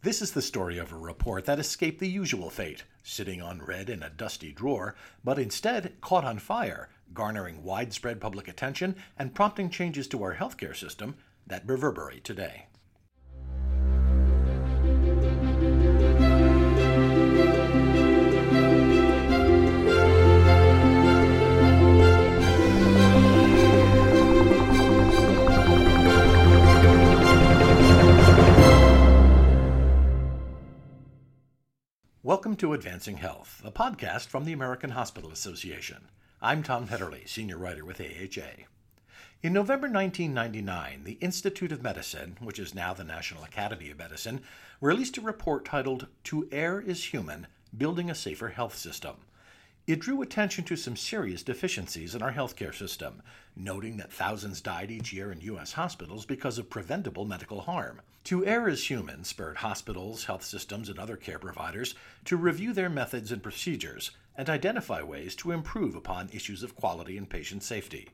This is the story of a report that escaped the usual fate, sitting unread in a dusty drawer, but instead caught on fire, garnering widespread public attention and prompting changes to our healthcare system that reverberate today. Welcome to Advancing Health, a podcast from the American Hospital Association. I'm Tom Haederle, senior writer with AHA. In November 1999, the Institute of Medicine, which is now the National Academy of Medicine, released a report titled To Err is Human Building a Safer Health System. It drew attention to some serious deficiencies in our healthcare system, noting that thousands died each year in U.S. hospitals because of preventable medical harm. To Err is Human spurred hospitals, health systems, and other care providers to review their methods and procedures and identify ways to improve upon issues of quality and patient safety.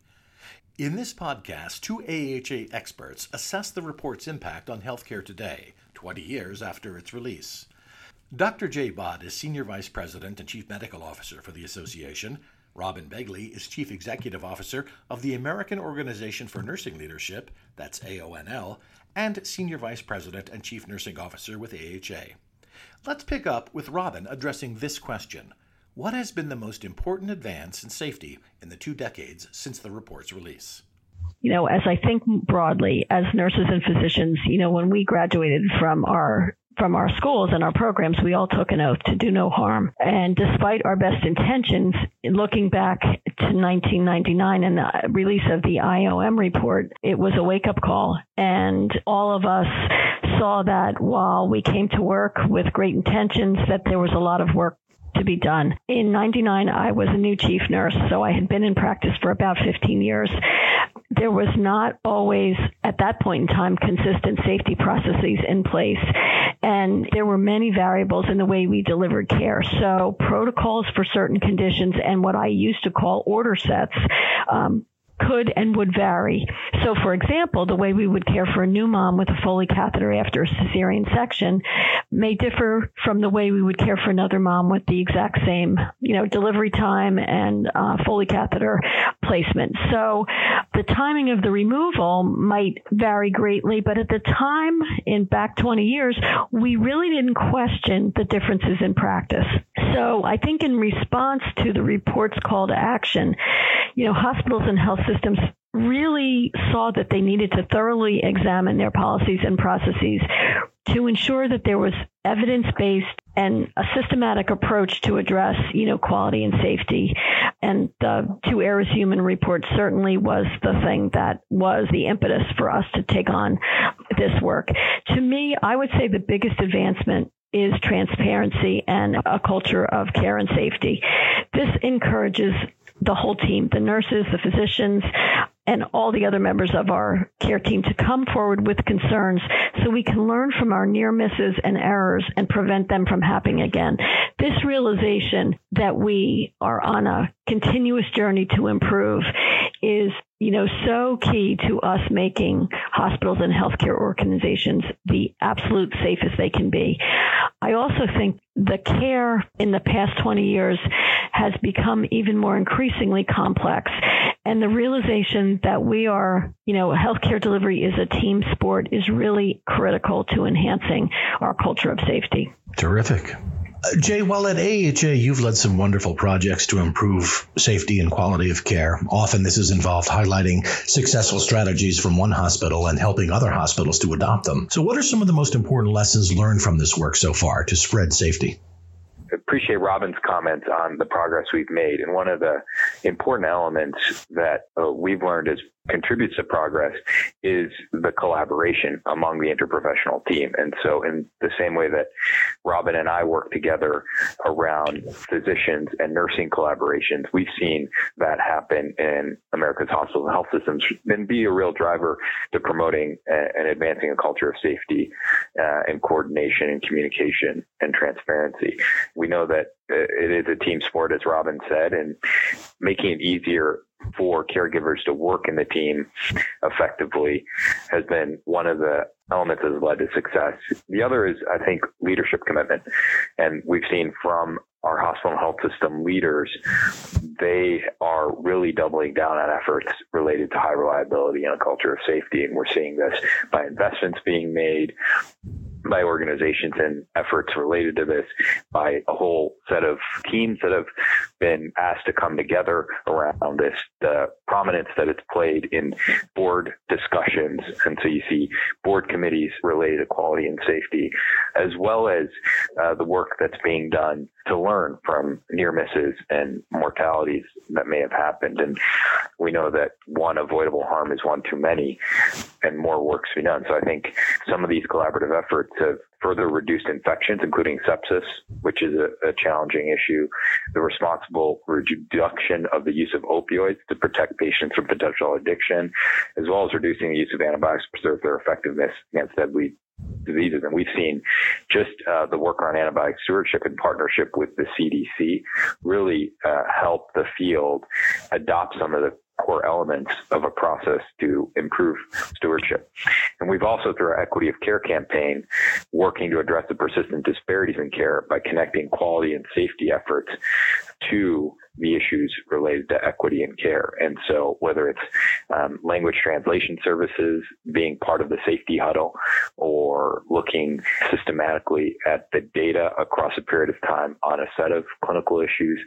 In this podcast, two AHA experts assess the report's impact on healthcare today, 20 years after its release. Dr. Jay Bhatt is Senior Vice President and Chief Medical Officer for the Association. Robyn Begley is Chief Executive Officer of the American Organization for Nursing Leadership, that's AONL, and Senior Vice President and Chief Nursing Officer with AHA. Let's pick up with Robyn addressing this question What has been the most important advance in safety in the two decades since the report's release? you know, as I think broadly as nurses and physicians, you know, when we graduated from our from our schools and our programs, we all took an oath to do no harm. And despite our best intentions, looking back to 1999 and the release of the IOM report, it was a wake up call. And all of us saw that while we came to work with great intentions, that there was a lot of work to be done. In 99, I was a new chief nurse, so I had been in practice for about 15 years. There was not always, at that point in time, consistent safety processes in place. And there were many variables in the way we delivered care. So, protocols for certain conditions and what I used to call order sets um, could and would vary. So, for example, the way we would care for a new mom with a Foley catheter after a cesarean section may differ from the way we would care for another mom with the exact same, you know, delivery time and uh, Foley catheter placement. So, the timing of the removal might vary greatly, but at the time, in back 20 years, we really didn't question the differences in practice. So, I think in response to the report's call to action, you know, hospitals and health systems really saw that they needed to thoroughly examine their policies and processes to ensure that there was evidence-based and a systematic approach to address, you know, quality and safety. And the To Err is Human report certainly was the thing that was the impetus for us to take on this work. To me, I would say the biggest advancement is transparency and a culture of care and safety. This encourages the whole team, the nurses, the physicians, and all the other members of our care team to come forward with concerns so we can learn from our near misses and errors and prevent them from happening again. This realization that we are on a continuous journey to improve is you know, so key to us making hospitals and healthcare organizations the absolute safest they can be. I also think the care in the past 20 years has become even more increasingly complex. And the realization that we are, you know, healthcare delivery is a team sport is really critical to enhancing our culture of safety. Terrific. Jay, while at AHA, you've led some wonderful projects to improve safety and quality of care. Often this has involved highlighting successful strategies from one hospital and helping other hospitals to adopt them. So, what are some of the most important lessons learned from this work so far to spread safety? I appreciate Robyn's comments on the progress we've made. And one of the important elements that uh, we've learned is contributes to progress is the collaboration among the interprofessional team. And so in the same way that Robyn and I work together around physicians and nursing collaborations, we've seen that happen in America's hospitals and health systems and be a real driver to promoting and advancing a culture of safety uh, and coordination and communication and transparency. We know that uh, it is a team sport, as Robyn said, and making it easier for caregivers to work in the team effectively has been one of the elements that has led to success. The other is, I think, leadership commitment. And we've seen from our hospital and health system leaders, they are really doubling down on efforts related to high reliability and a culture of safety. And we're seeing this by investments being made, by organizations and efforts related to this by a whole set of teams that have been asked to come together around this, the prominence that it's played in board discussions. And so you see board committees related to quality and safety, as well as uh, the work that's being done to learn from near misses and mortalities that may have happened. And we know that one avoidable harm is one too many and more works to be done. So I think some of these collaborative efforts have further reduced infections, including sepsis, which is a, a, challenging issue, the responsible reduction of the use of opioids to protect patients from potential addiction, as well as reducing the use of antibiotics to preserve their effectiveness against deadly diseases. And we've seen just uh, the work on antibiotic stewardship in partnership with the CDC really uh, help the field adopt some of the core elements of a process to improve stewardship. And we've also, through our Equity of Care campaign, working to address the persistent disparities in care by connecting quality and safety efforts to the issues related to equity and care. And so whether it's um, language translation services being part of the safety huddle or looking systematically at the data across a period of time on a set of clinical issues,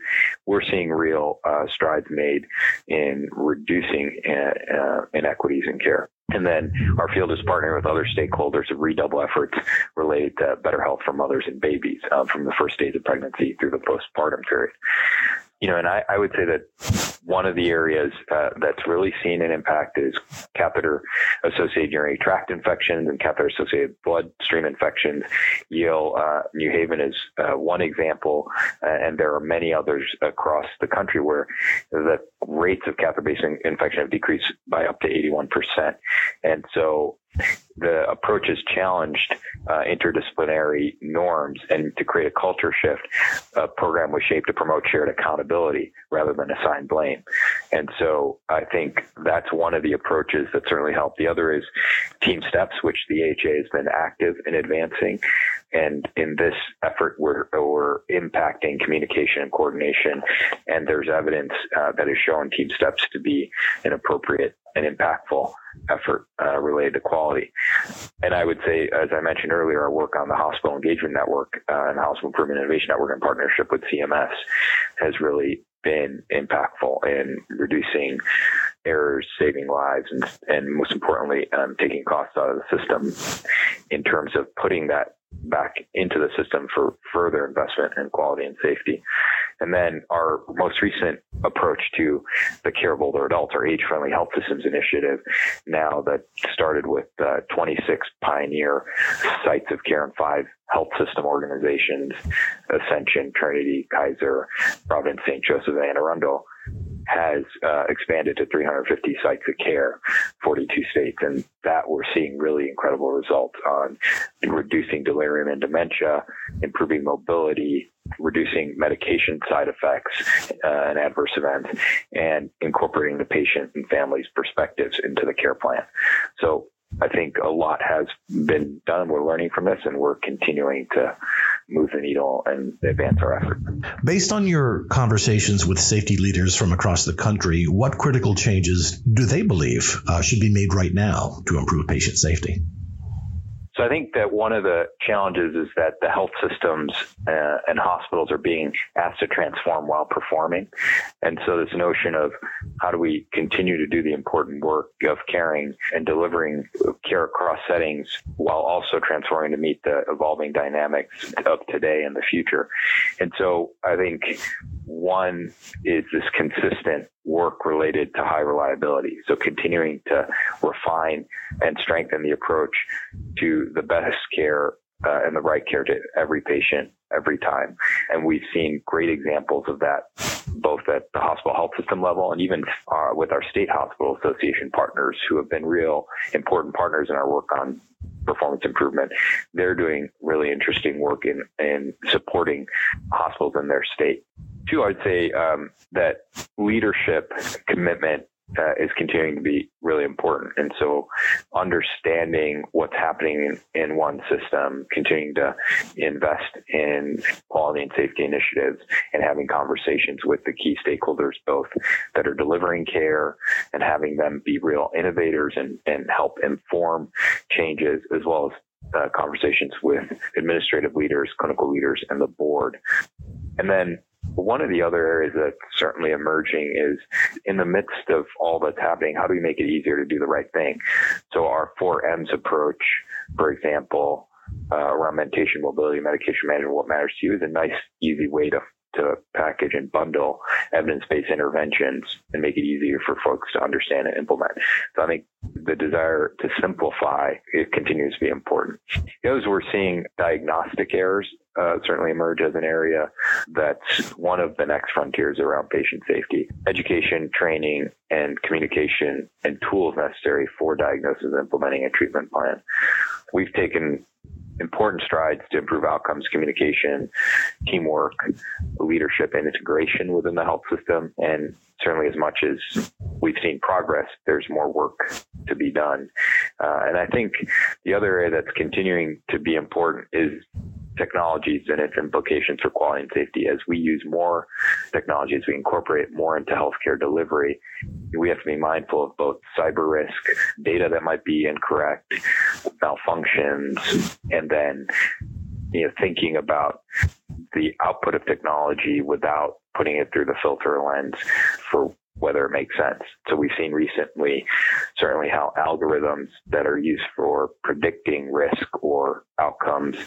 we're seeing real uh, strides made in reducing uh, uh, inequities in care. And then our field is partnering with other stakeholders to redouble efforts related to better health for mothers and babies um, from the first days of pregnancy through the postpartum period you know, and I, I would say that one of the areas uh, that's really seen an impact is catheter associated urinary tract infections and catheter associated bloodstream infections. Yale uh, New Haven is uh, one example, uh, and there are many others across the country where the rates of catheter based infection have decreased by up to 81%. And so the approach has challenged uh, interdisciplinary norms and to create a culture shift. A program was shaped to promote shared accountability rather than assign blame. And so I think that's one of the approaches that certainly helped. The other is TeamSTEPPS, which the AHA has been active in advancing. And in this effort, we're, we're impacting communication and coordination. And there's evidence uh, that has shown TeamSTEPPS to be an appropriate and impactful effort uh, related to quality. And I would say, as I mentioned earlier, our work on the hospital engagement network uh, and hospital improvement innovation network in partnership with CMS has really been impactful in reducing errors, saving lives, and, and most importantly, um, taking costs out of the system in terms of putting that back into the system for further investment in quality and safety. And then our most recent approach to the care of older adults, our age friendly health systems initiative, now that started with uh, 26 pioneer sites of care in five health system organizations, Ascension, Trinity, Kaiser, Providence, St. Joseph, and Arundel has uh, expanded to 350 sites of care, 42 states, and that we're seeing really incredible results on reducing delirium and dementia, improving mobility, reducing medication side effects uh, and adverse events, and incorporating the patient and family's perspectives into the care plan. So I think a lot has been done. We're learning from this, and we're continuing to move the needle and advance our effort. Based on your conversations with safety leaders from across the country, what critical changes do they believe uh, should be made right now to improve patient safety? So I think that one of the challenges is that the health systems uh, and hospitals are being asked to transform while performing. And so this notion of how do we continue to do the important work of caring and delivering care across settings while also transforming to meet the evolving dynamics of today and the future. And so I think one is this consistent work related to high reliability. So continuing to refine and strengthen the approach to the best care uh, and the right care to every patient every time. And we've seen great examples of that both at the hospital health system level and even uh, with our state hospital association partners who have been real important partners in our work on performance improvement. They're doing really interesting work in, in supporting hospitals in their state. Two, I'd say um, that leadership commitment uh, is continuing to be really important. And so understanding what's happening in, in one system, continuing to invest in quality and safety initiatives and having conversations with the key stakeholders, both that are delivering care and having them be real innovators and, and help inform changes as well as uh, conversations with administrative leaders, clinical leaders, and the board. And then one of the other areas that's certainly emerging is in the midst of all that's happening, how do we make it easier to do the right thing? So our four M's approach, for example, uh, around medication mobility, medication management, what matters to you is a nice, easy way to to package and bundle evidence-based interventions and make it easier for folks to understand and implement. So I think the desire to simplify it continues to be important. As we're seeing diagnostic errors uh, certainly emerge as an area that's one of the next frontiers around patient safety. Education, training, and communication and tools necessary for diagnosis, and implementing a treatment plan. We've taken important strides to improve outcomes, communication, teamwork, leadership, and integration within the health system. And certainly, as much as we've seen progress, there's more work to be done. Uh, and I think the other area that's continuing to be important is technologies and its implications for quality and safety. As we use more technologies, we incorporate more into healthcare delivery. We have to be mindful of both cyber risk, data that might be incorrect, malfunctions, and then you know thinking about the output of technology without putting it through the filter lens for whether it makes sense. So we've seen recently, certainly how algorithms that are used for predicting risk or outcomes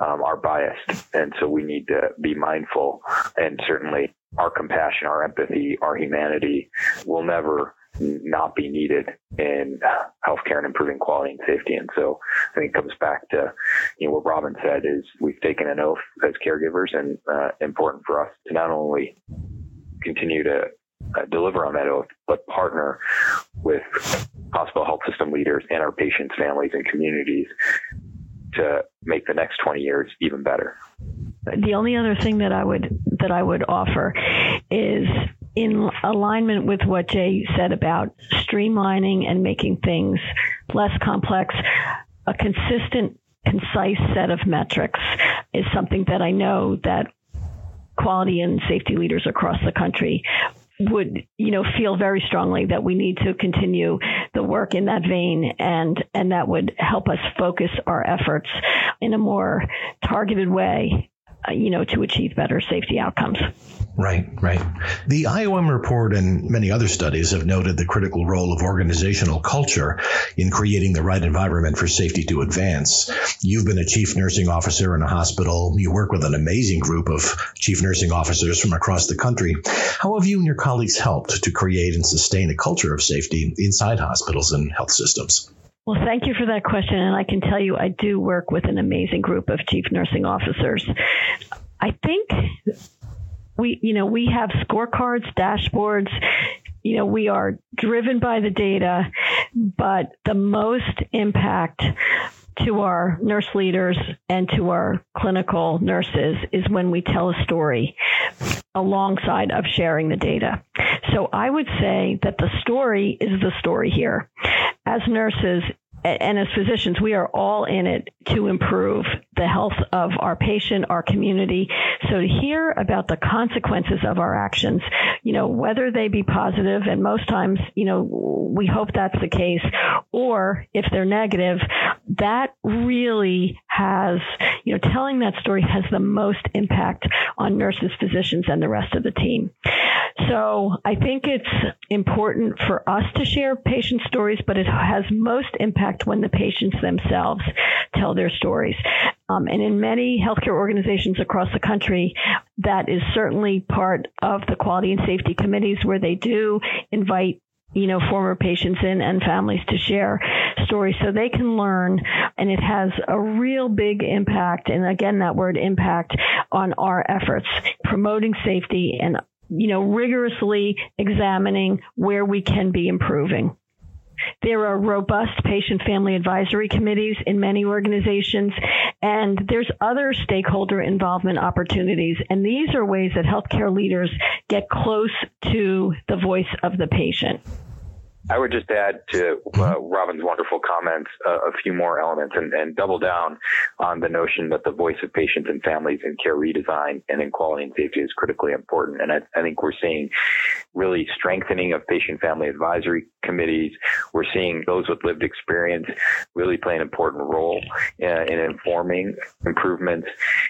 um, are biased. And so we need to be mindful and certainly our compassion, our empathy, our humanity will never not be needed in healthcare and improving quality and safety. And so I think it comes back to, you know, what Robyn said is we've taken an oath as caregivers and uh, important for us to not only continue to uh, deliver on that oath, but partner with hospital health system leaders and our patients, families, and communities to make the next 20 years even better. The only other thing that I would that I would offer is in alignment with what Jay said about streamlining and making things less complex, a consistent, concise set of metrics is something that I know that quality and safety leaders across the country would you know feel very strongly that we need to continue the work in that vein and and that would help us focus our efforts in a more targeted way Uh, you know to achieve better safety outcomes Right, right. The IOM report and many other studies have noted the critical role of organizational culture in creating the right environment for safety to advance. You've been a chief nursing officer in a hospital. You work with an amazing group of chief nursing officers from across the country. How have you and your colleagues helped to create and sustain a culture of safety inside hospitals and health systems? Well, thank you for that question. And I can tell you, I do work with an amazing group of chief nursing officers. I think we, you know, we have scorecards, dashboards. You know, we are driven by the data, but the most impact to our nurse leaders and to our clinical nurses is when we tell a story alongside of sharing the data. So I would say that the story is the story here. As nurses, and as physicians, we are all in it to improve the health of our patient, our community. So to hear about the consequences of our actions, you know, whether they be positive, and most times, you know, we hope that's the case, or if they're negative, that really has, you know, telling that story has the most impact on nurses, physicians, and the rest of the team. So I think it's important for us to share patient stories, but it has most impact when the patients themselves tell their stories. Um, and in many healthcare organizations across the country, that is certainly part of the quality and safety committees where they do invite you know, former patients in and families to share stories so they can learn. And it has a real big impact. And again, that word impact on our efforts, promoting safety and, you know, rigorously examining where we can be improving. There are robust patient family advisory committees in many organizations, and there's other stakeholder involvement opportunities. And these are ways that healthcare leaders get close to the voice of the patient. I would just add to uh. Robyn's wonderful comments uh, a few more elements and, and, double down on the notion that the voice of patients and families in care redesign and in quality and safety is critically important. And I, I think we're seeing really strengthening of patient family advisory committees. We're seeing those with lived experience really play an important role in, uh, in informing improvements.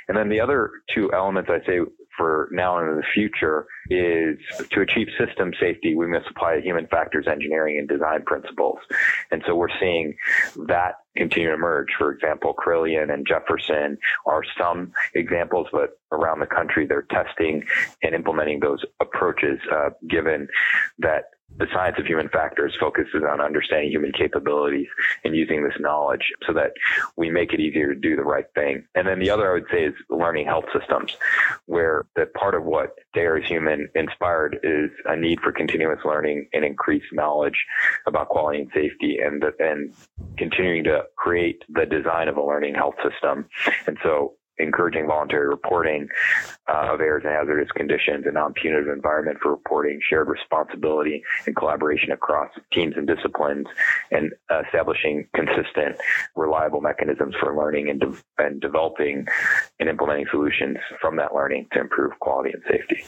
And then the other two elements I say for now and in the future is to achieve system safety, we must apply human factors engineering and design principles. And so we're seeing that continue to emerge. For example, Carilion and Jefferson are some examples, but around the country, they're testing and implementing those approaches, uh, given that the science of human factors focuses on understanding human capabilities and using this knowledge so that we make it easier to do the right thing. And then the other I would say is learning health systems, where the part of what To Err is Human inspired is a need for continuous learning and increased knowledge about quality and safety and and continuing to create the design of a learning health system. And so encouraging voluntary reporting uh, of errors and hazardous conditions, a non-punitive environment for reporting, shared responsibility and collaboration across teams and disciplines, and establishing consistent, reliable mechanisms for learning and, de- and developing and implementing solutions from that learning to improve quality and safety.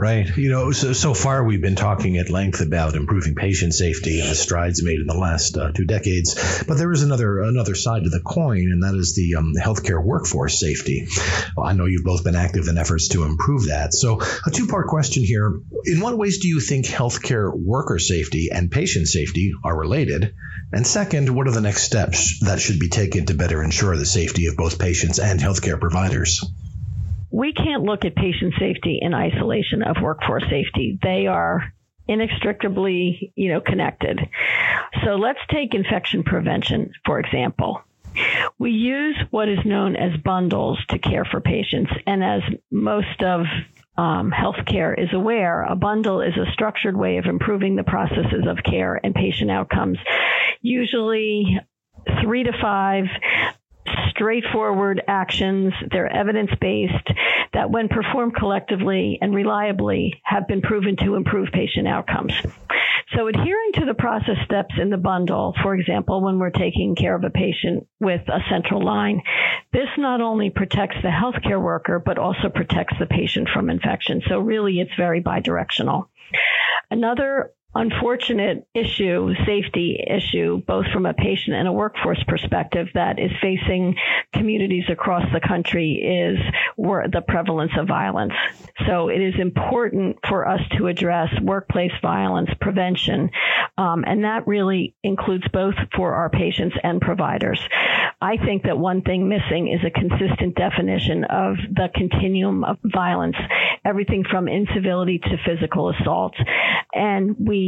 Right. You know, so, so far we've been talking at length about improving patient safety and the strides made in the last uh, two decades. But there is another another side to the coin, and that is the um, healthcare workforce safety. Well, I know you've both been active in efforts to improve that. So, a two part question here: In what ways do you think healthcare worker safety and patient safety are related? And second, what are the next steps that should be taken to better ensure the safety of both patients and healthcare providers? We can't look at patient safety in isolation of workforce safety. They are inextricably, you know, connected. So let's take infection prevention, for example. We use what is known as bundles to care for patients. And as most of um, healthcare is aware, a bundle is a structured way of improving the processes of care and patient outcomes. Usually three to five straightforward actions. They're evidence based that, when performed collectively and reliably, have been proven to improve patient outcomes. So, adhering to the process steps in the bundle, for example, when we're taking care of a patient with a central line, this not only protects the healthcare worker, but also protects the patient from infection. So, really, it's very bidirectional. Another unfortunate issue, safety issue, both from a patient and a workforce perspective that is facing communities across the country is the prevalence of violence. So it is important for us to address workplace violence prevention, um, and that really includes both for our patients and providers. I think that one thing missing is a consistent definition of the continuum of violence, everything from incivility to physical assault. And we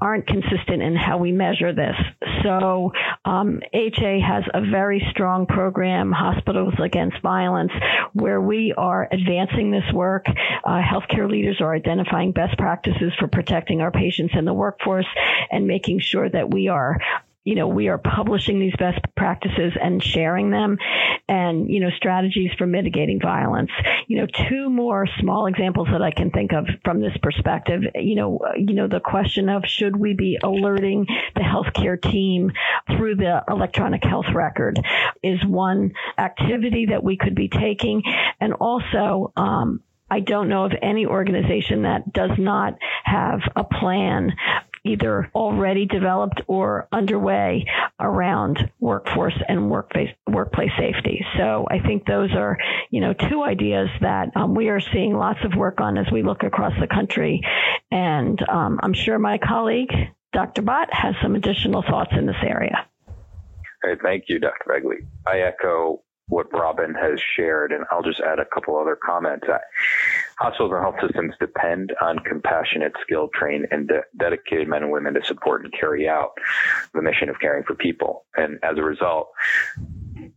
aren't consistent in how we measure this. So, um, HA has a very strong program, Hospitals Against Violence, where we are advancing this work. Uh, healthcare leaders are identifying best practices for protecting our patients in the workforce and making sure that we are you know, we are publishing these best practices and sharing them and, you know, strategies for mitigating violence. You know, two more small examples that I can think of from this perspective, you know, you know, the question of should we be alerting the healthcare team through the electronic health record is one activity that we could be taking. And also, um, I don't know of any organization that does not have a plan either already developed or underway around workforce and workplace workplace safety. So I think those are, you know, two ideas that um, we are seeing lots of work on as we look across the country. And um, I'm sure my colleague, Dr. Bhatt, has some additional thoughts in this area. thank you, Dr. Begley. I echo what Robyn has shared, and I'll just add a couple other comments. Hospitals and health systems depend on compassionate, skilled, trained, and de- dedicated men and women to support and carry out the mission of caring for people. And as a result,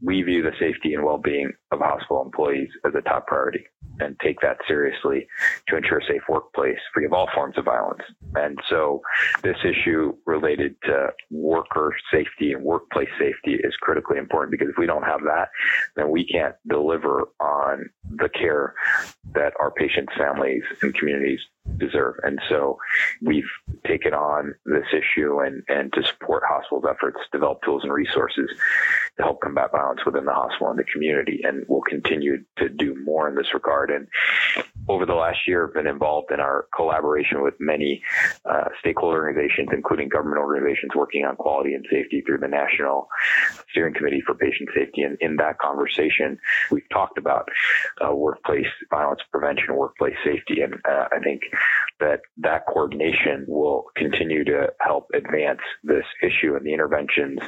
we view the safety and well-being of hospital employees as a top priority. and take that seriously to ensure a safe workplace free of all forms of violence. And so this issue related to worker safety and workplace safety is critically important because if we don't have that, then we can't deliver on the care that our patients, families, and communities deserve. And so we've taken on this issue and, and to support hospitals' efforts, develop tools and resources to help combat violence within the hospital and the community. And we'll continue to do more in this regard. And over the last year, I've been involved in our collaboration with many uh, stakeholder organizations, including government organizations working on quality and safety through the National Steering Committee for Patient Safety. And in that conversation, we've talked about uh, workplace violence prevention, workplace safety. And uh, I think that that coordination will continue to help advance this issue and the interventions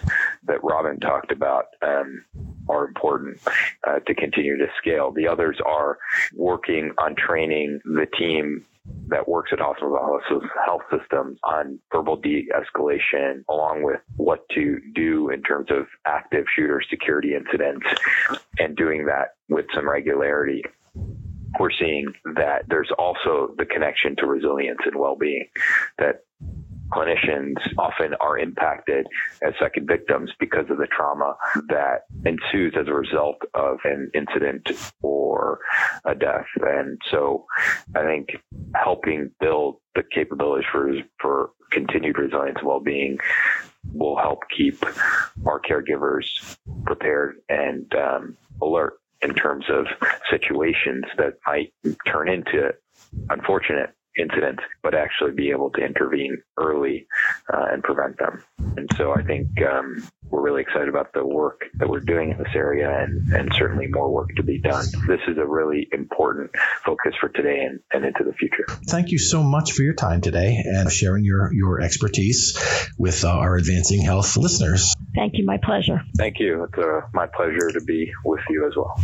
that Robyn talked about um, are important uh, to continue to scale. The others are working on training the team that works at hospitals health systems on verbal de-escalation along with what to do in terms of active shooter security incidents and doing that with some regularity we're seeing that there's also the connection to resilience and well-being that clinicians often are impacted as second victims because of the trauma that ensues as a result of an incident or a death. And so I think helping build the capabilities for, for continued resilience and well-being will help keep our caregivers prepared and um, alert in terms of situations that might turn into unfortunate incidents, but actually be able to intervene early uh, and prevent them. And so I think um, we're really excited about the work that we're doing in this area and, and certainly more work to be done. This is a really important focus for today and, and into the future. Thank you so much for your time today and sharing your, your expertise with uh, our Advancing Health listeners. Thank you. My pleasure. Thank you. It's uh, my pleasure to be with you as well.